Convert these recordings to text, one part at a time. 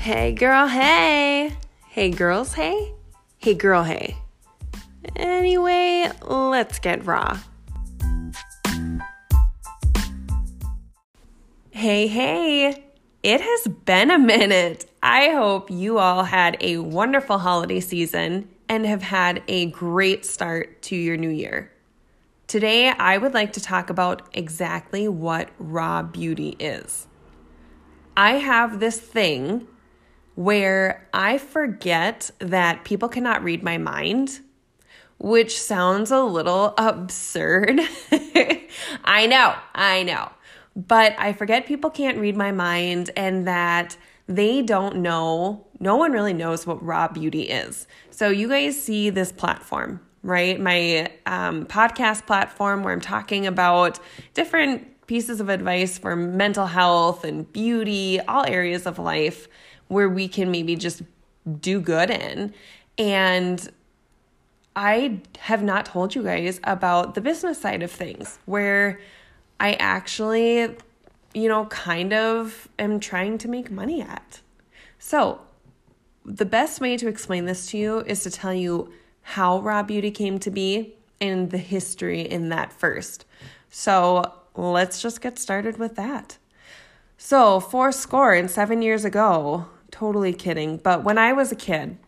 Hey, girl, hey. Hey, girls, hey. Hey, girl, hey. Anyway, let's get raw. Hey, hey. It has been a minute. I hope you all had a wonderful holiday season and have had a great start to your new year. Today, I would like to talk about exactly what raw beauty is. I have this thing where I forget that people cannot read my mind, which sounds a little absurd. I know, I know. But I forget people can't read my mind and that they don't know, no one really knows what raw beauty is. So you guys see this platform, right? My um, podcast platform where I'm talking about different pieces of advice for mental health and beauty, all areas of life where we can maybe just do good in. And I have not told you guys about the business side of things where I actually, you know, kind of am trying to make money at. So, the best way to explain this to you is to tell you how Raw Beauty came to be and the history in that first. So, let's just get started with that. So, four score and seven years ago, totally kidding. But when I was a kid,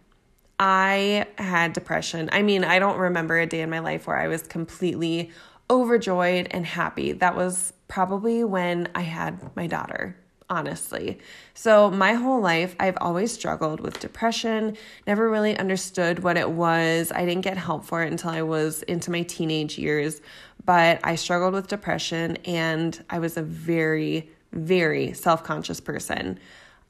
I had depression. I mean, I don't remember a day in my life where I was completely overjoyed and happy. That was probably when I had my daughter, honestly. So, my whole life, I've always struggled with depression, never really understood what it was. I didn't get help for it until I was into my teenage years, but I struggled with depression and I was a very, very self conscious person.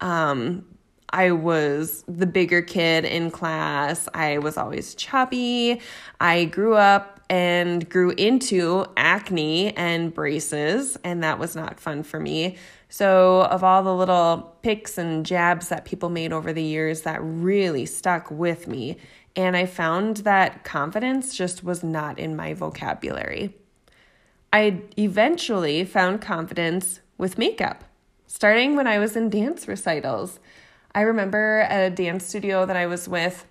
Um, I was the bigger kid in class. I was always chubby. I grew up and grew into acne and braces, and that was not fun for me. So, of all the little picks and jabs that people made over the years, that really stuck with me. And I found that confidence just was not in my vocabulary. I eventually found confidence with makeup, starting when I was in dance recitals. I remember at a dance studio that I was with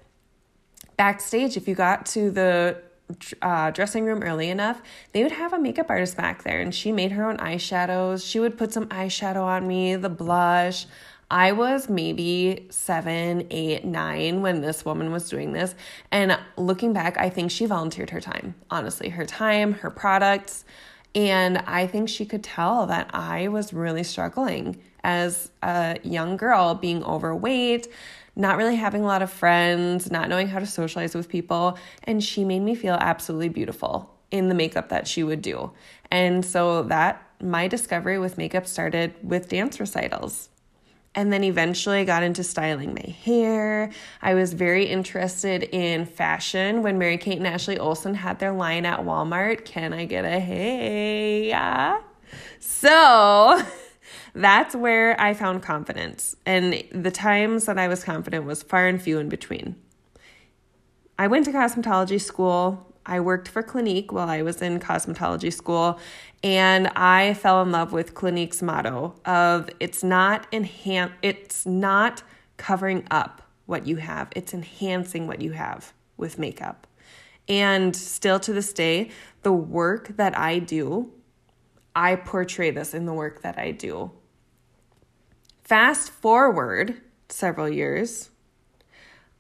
backstage, if you got to the uh, dressing room early enough, they would have a makeup artist back there and she made her own eyeshadows. She would put some eyeshadow on me, the blush. I was maybe seven, eight, nine when this woman was doing this. And looking back, I think she volunteered her time, honestly, her time, her products. And I think she could tell that I was really struggling as a young girl, being overweight, not really having a lot of friends, not knowing how to socialize with people. And she made me feel absolutely beautiful in the makeup that she would do. And so that my discovery with makeup started with dance recitals. And then eventually I got into styling my hair. I was very interested in fashion when Mary Kate and Ashley Olsen had their line at Walmart. Can I get a hey? Yeah. So that's where I found confidence. And the times that I was confident was far and few in between. I went to cosmetology school. I worked for Clinique while I was in cosmetology school, and I fell in love with Clinique's motto of it's not enhan- it's not covering up what you have. It's enhancing what you have with makeup. And still to this day, the work that I do, I portray this in the work that I do. Fast forward several years,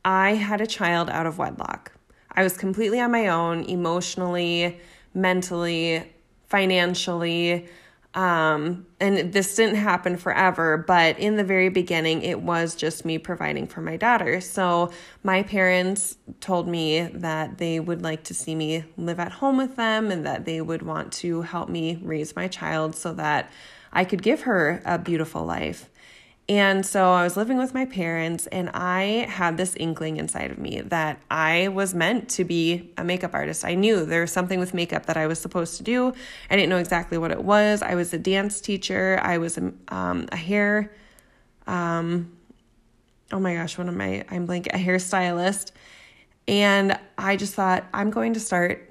I had a child out of wedlock. I was completely on my own emotionally, mentally, financially. Um, and this didn't happen forever, but in the very beginning, it was just me providing for my daughter. So my parents told me that they would like to see me live at home with them and that they would want to help me raise my child so that I could give her a beautiful life. And so I was living with my parents, and I had this inkling inside of me that I was meant to be a makeup artist. I knew there was something with makeup that I was supposed to do. I didn't know exactly what it was. I was a dance teacher, I was a, um, a hair, um, oh my gosh, what am I? I'm blank, a hairstylist. And I just thought, I'm going to start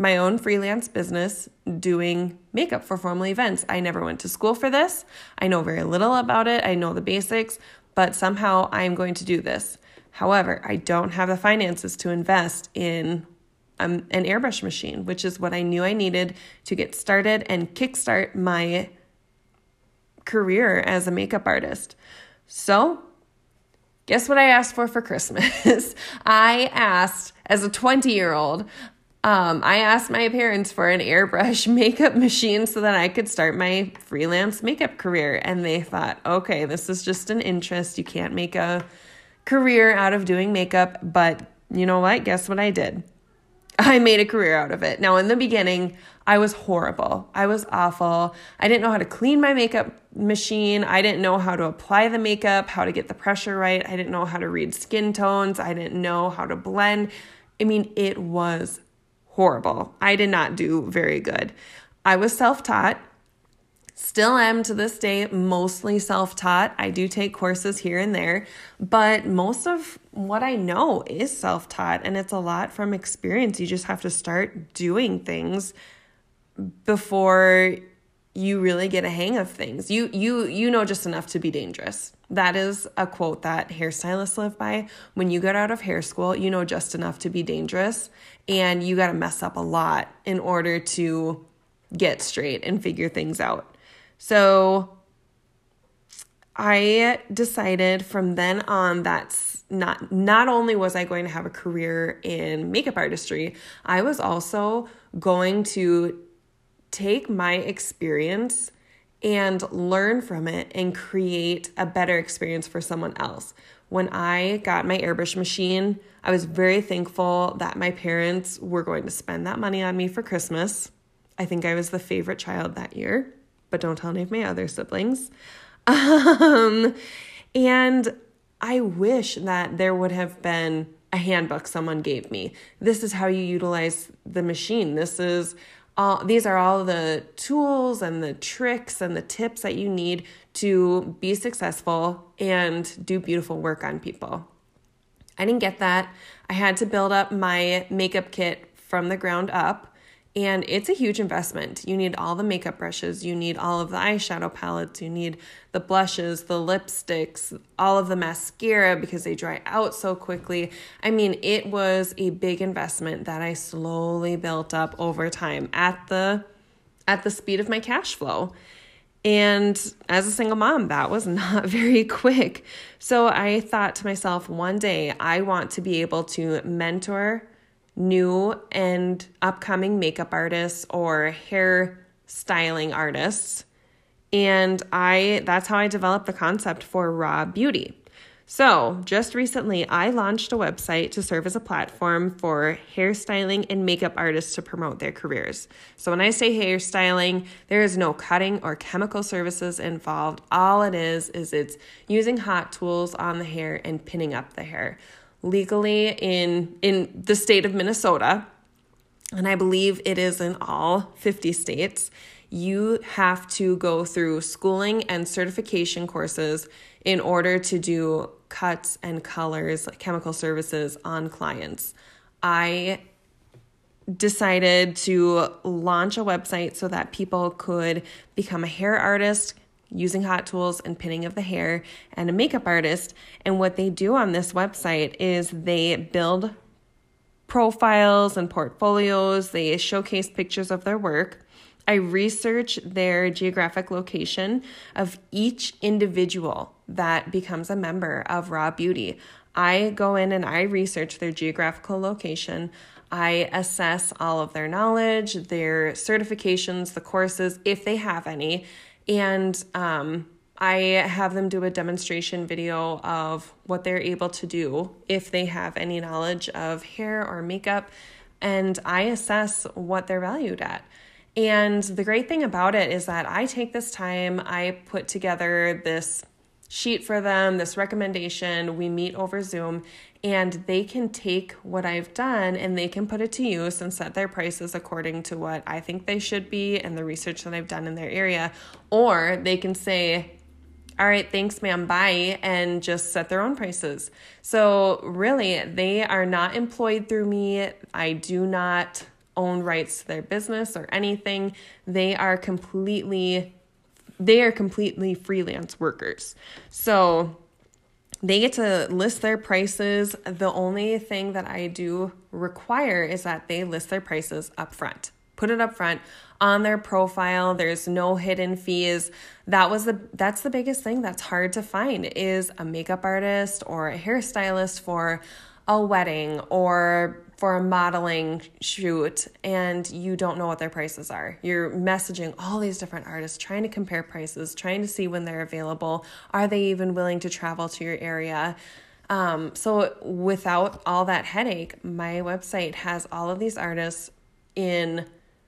my own freelance business doing makeup for formal events. I never went to school for this. I know very little about it. I know the basics, but somehow I'm going to do this. However, I don't have the finances to invest in um, an airbrush machine, which is what I knew I needed to get started and kickstart my career as a makeup artist. So, guess what I asked for for Christmas? I asked, as a 20 year old, um, I asked my parents for an airbrush makeup machine so that I could start my freelance makeup career. And they thought, okay, this is just an interest. You can't make a career out of doing makeup. But you know what? Guess what I did? I made a career out of it. Now, in the beginning, I was horrible. I was awful. I didn't know how to clean my makeup machine. I didn't know how to apply the makeup, how to get the pressure right. I didn't know how to read skin tones. I didn't know how to blend. I mean, it was horrible. I did not do very good. I was self taught, still am to this day, mostly self taught. I do take courses here and there, but most of what I know is self taught, and it's a lot from experience. You just have to start doing things before you really get a hang of things. You you you know just enough to be dangerous. That is a quote that hairstylists live by. When you get out of hair school, you know just enough to be dangerous and you got to mess up a lot in order to get straight and figure things out. So I decided from then on that's not not only was I going to have a career in makeup artistry, I was also going to take my experience and learn from it and create a better experience for someone else. When I got my airbrush machine, I was very thankful that my parents were going to spend that money on me for Christmas. I think I was the favorite child that year, but don't tell any of my other siblings. Um, and I wish that there would have been a handbook someone gave me. This is how you utilize the machine. This is all these are all the tools and the tricks and the tips that you need to be successful and do beautiful work on people. I didn't get that. I had to build up my makeup kit from the ground up. And it's a huge investment. You need all the makeup brushes, you need all of the eyeshadow palettes, you need the blushes, the lipsticks, all of the mascara because they dry out so quickly. I mean, it was a big investment that I slowly built up over time at the at the speed of my cash flow. And as a single mom, that was not very quick. So I thought to myself, one day I want to be able to mentor new and upcoming makeup artists or hair styling artists. And I that's how I developed the concept for Raw Beauty. So, just recently, I launched a website to serve as a platform for hairstyling and makeup artists to promote their careers. So, when I say hairstyling, there is no cutting or chemical services involved. All it is is it's using hot tools on the hair and pinning up the hair legally in in the state of Minnesota, and I believe it is in all 50 states. You have to go through schooling and certification courses in order to do cuts and colors, chemical services on clients. I decided to launch a website so that people could become a hair artist, using hot tools and pinning of the hair and a makeup artist. And what they do on this website is they build profiles and portfolios, they showcase pictures of their work. I research their geographic location of each individual that becomes a member of Raw Beauty. I go in and I research their geographical location. I assess all of their knowledge, their certifications, the courses, if they have any, and um, I have them do a demonstration video of what they're able to do if they have any knowledge of hair or makeup, and I assess what they're valued at. And the great thing about it is that I take this time, I put together this sheet for them, this recommendation. We meet over Zoom, and they can take what I've done and they can put it to use and set their prices according to what I think they should be and the research that I've done in their area. Or they can say, all right, thanks, ma'am, bye, and just set their own prices. So, really, they are not employed through me. I do not own rights to their business or anything. They are completely they are completely freelance workers. So, they get to list their prices. The only thing that I do require is that they list their prices up front. Put it up front on their profile. There's no hidden fees. That was the that's the biggest thing that's hard to find is a makeup artist or a hairstylist for a wedding or for a modeling shoot and you don't know what their prices are. You're messaging all these different artists, trying to compare prices, trying to see when they're available. Are they even willing to travel to your area? Um, so, without all that headache, my website has all of these artists in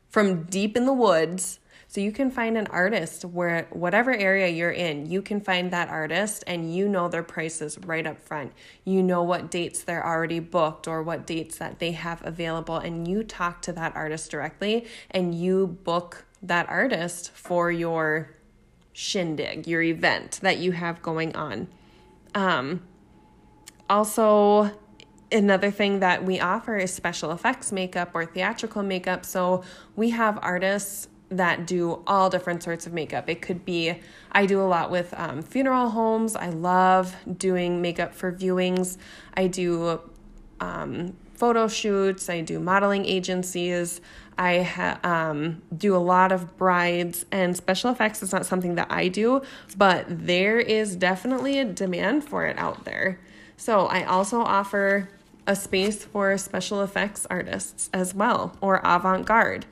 from deep in the woods so you can find an artist where whatever area you're in, you can find that artist and you know their prices right up front. You know what dates they're already booked or what dates that they have available and you talk to that artist directly and you book that artist for your shindig, your event that you have going on. Um also another thing that we offer is special effects makeup or theatrical makeup. So we have artists that do all different sorts of makeup. It could be, I do a lot with um, funeral homes. I love doing makeup for viewings. I do um, photo shoots. I do modeling agencies. I ha- um, do a lot of brides, and special effects is not something that I do, but there is definitely a demand for it out there. So I also offer a space for special effects artists as well, or avant garde.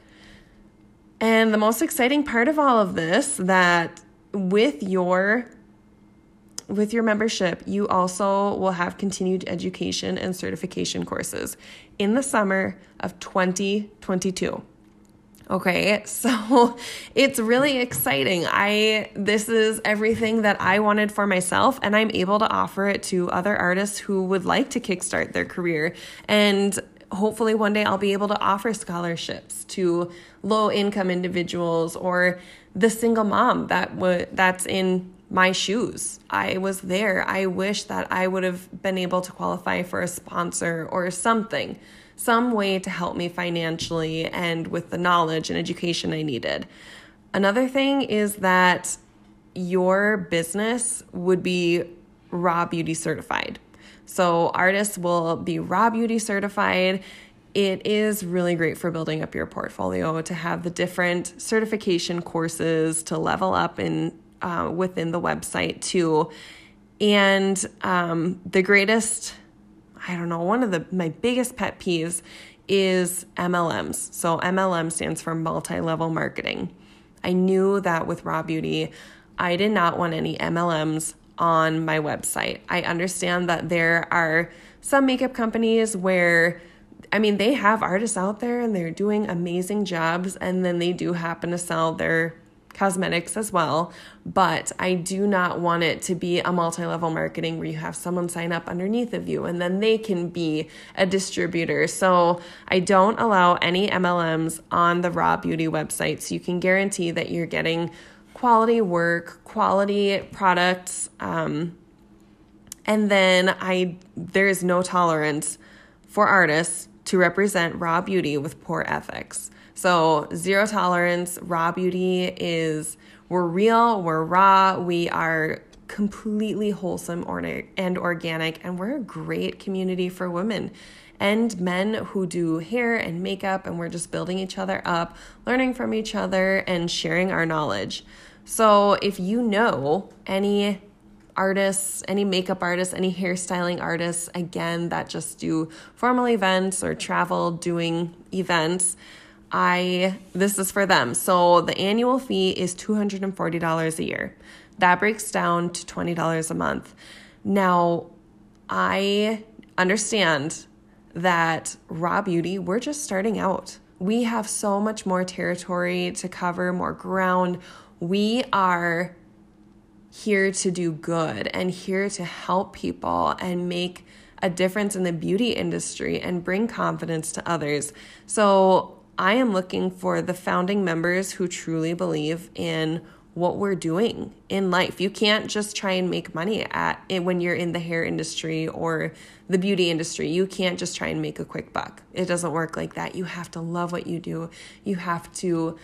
And the most exciting part of all of this that with your with your membership, you also will have continued education and certification courses in the summer of 2022. Okay, so it's really exciting. I this is everything that I wanted for myself and I'm able to offer it to other artists who would like to kickstart their career. And hopefully one day I'll be able to offer scholarships to low income individuals or the single mom that w- that's in my shoes. I was there. I wish that I would have been able to qualify for a sponsor or something, some way to help me financially and with the knowledge and education I needed. Another thing is that your business would be raw beauty certified. So, artists will be raw beauty certified. It is really great for building up your portfolio to have the different certification courses to level up in uh, within the website too. And um, the greatest, I don't know, one of the my biggest pet peeves is MLMs. So MLM stands for multi-level marketing. I knew that with Raw Beauty, I did not want any MLMs on my website. I understand that there are some makeup companies where I mean, they have artists out there and they're doing amazing jobs, and then they do happen to sell their cosmetics as well. But I do not want it to be a multi level marketing where you have someone sign up underneath of you and then they can be a distributor. So I don't allow any MLMs on the Raw Beauty website. So you can guarantee that you're getting quality work, quality products. Um, and then I there is no tolerance for artists to represent raw beauty with poor ethics. So zero tolerance, raw beauty is we're real, we're raw, we are completely wholesome and organic, and we're a great community for women and men who do hair and makeup, and we're just building each other up, learning from each other, and sharing our knowledge. So if you know any artists, any makeup artists, any hairstyling artists, again, that just do formal events or travel doing events, I this is for them. So the annual fee is $240 a year. That breaks down to $20 a month. Now, I understand that Raw Beauty, we're just starting out. We have so much more territory to cover, more ground we are here to do good and here to help people and make a difference in the beauty industry and bring confidence to others. So, I am looking for the founding members who truly believe in what we're doing in life. You can't just try and make money at it when you're in the hair industry or the beauty industry. You can't just try and make a quick buck. It doesn't work like that. You have to love what you do. You have to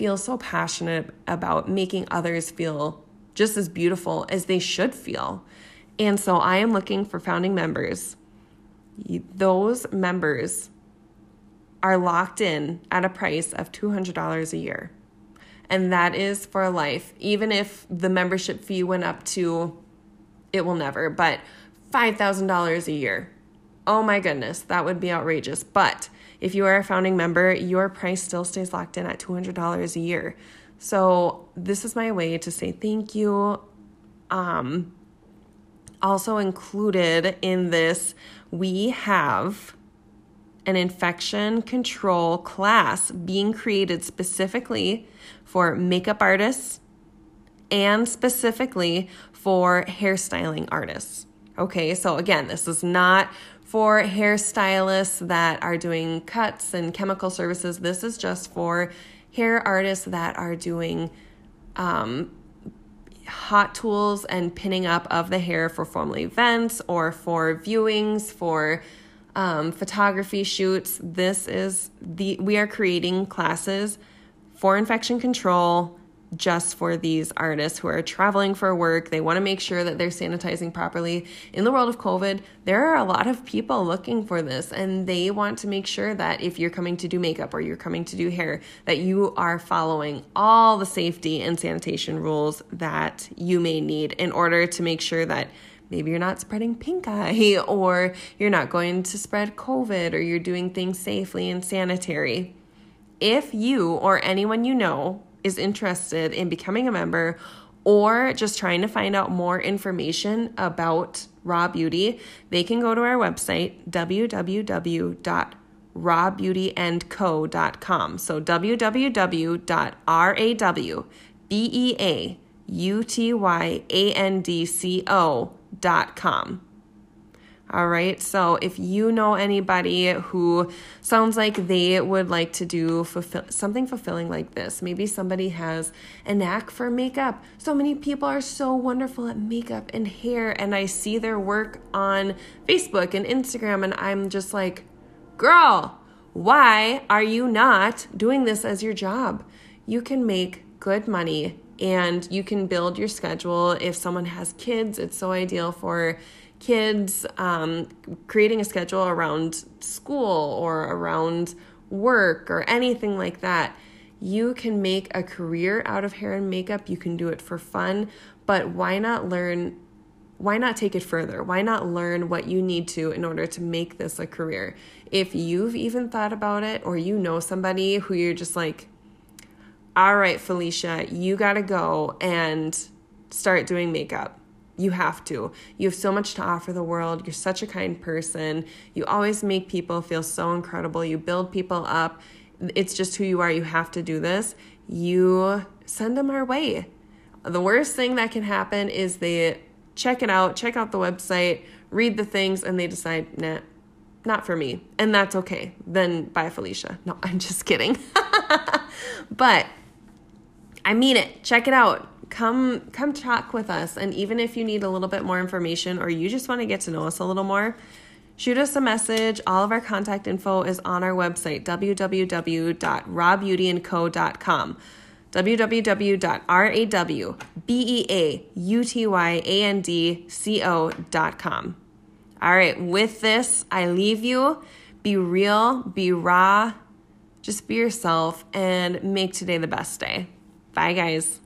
feel so passionate about making others feel just as beautiful as they should feel. And so I am looking for founding members. Those members are locked in at a price of $200 a year. And that is for life. Even if the membership fee went up to, it will never, but $5,000 a year. Oh my goodness, that would be outrageous. But if you are a founding member, your price still stays locked in at $200 a year. So, this is my way to say thank you. Um, also included in this, we have an infection control class being created specifically for makeup artists and specifically for hairstyling artists. Okay, so again, this is not for hairstylists that are doing cuts and chemical services. This is just for hair artists that are doing um, hot tools and pinning up of the hair for formal events or for viewings, for um, photography shoots. This is the we are creating classes for infection control just for these artists who are traveling for work. They want to make sure that they're sanitizing properly. In the world of COVID, there are a lot of people looking for this and they want to make sure that if you're coming to do makeup or you're coming to do hair, that you are following all the safety and sanitation rules that you may need in order to make sure that maybe you're not spreading pink eye or you're not going to spread COVID or you're doing things safely and sanitary. If you or anyone you know is interested in becoming a member or just trying to find out more information about Raw Beauty, they can go to our website, www.rawbeautyandco.com. So www.rawbeautyandco.com. All right. So if you know anybody who sounds like they would like to do fulfill, something fulfilling like this, maybe somebody has a knack for makeup. So many people are so wonderful at makeup and hair, and I see their work on Facebook and Instagram, and I'm just like, girl, why are you not doing this as your job? You can make good money and you can build your schedule. If someone has kids, it's so ideal for kids, um, creating a schedule around school or around work or anything like that. You can make a career out of hair and makeup. You can do it for fun, but why not learn? Why not take it further? Why not learn what you need to in order to make this a career? If you've even thought about it or you know somebody who you're just like, all right, Felicia, you got to go and start doing makeup you have to. You have so much to offer the world. You're such a kind person. You always make people feel so incredible. You build people up. It's just who you are. You have to do this. You send them our way. The worst thing that can happen is they check it out, check out the website, read the things, and they decide, nah, not for me. And that's okay. Then bye, Felicia. No, I'm just kidding. but I mean it. Check it out come come talk with us. And even if you need a little bit more information or you just want to get to know us a little more shoot us a message. All of our contact info is on our website www.rawbeautyandco.com www.rawbeautyandco.com all right with this i leave you. Be real be raw. Just be yourself and make today the best day. Bye guys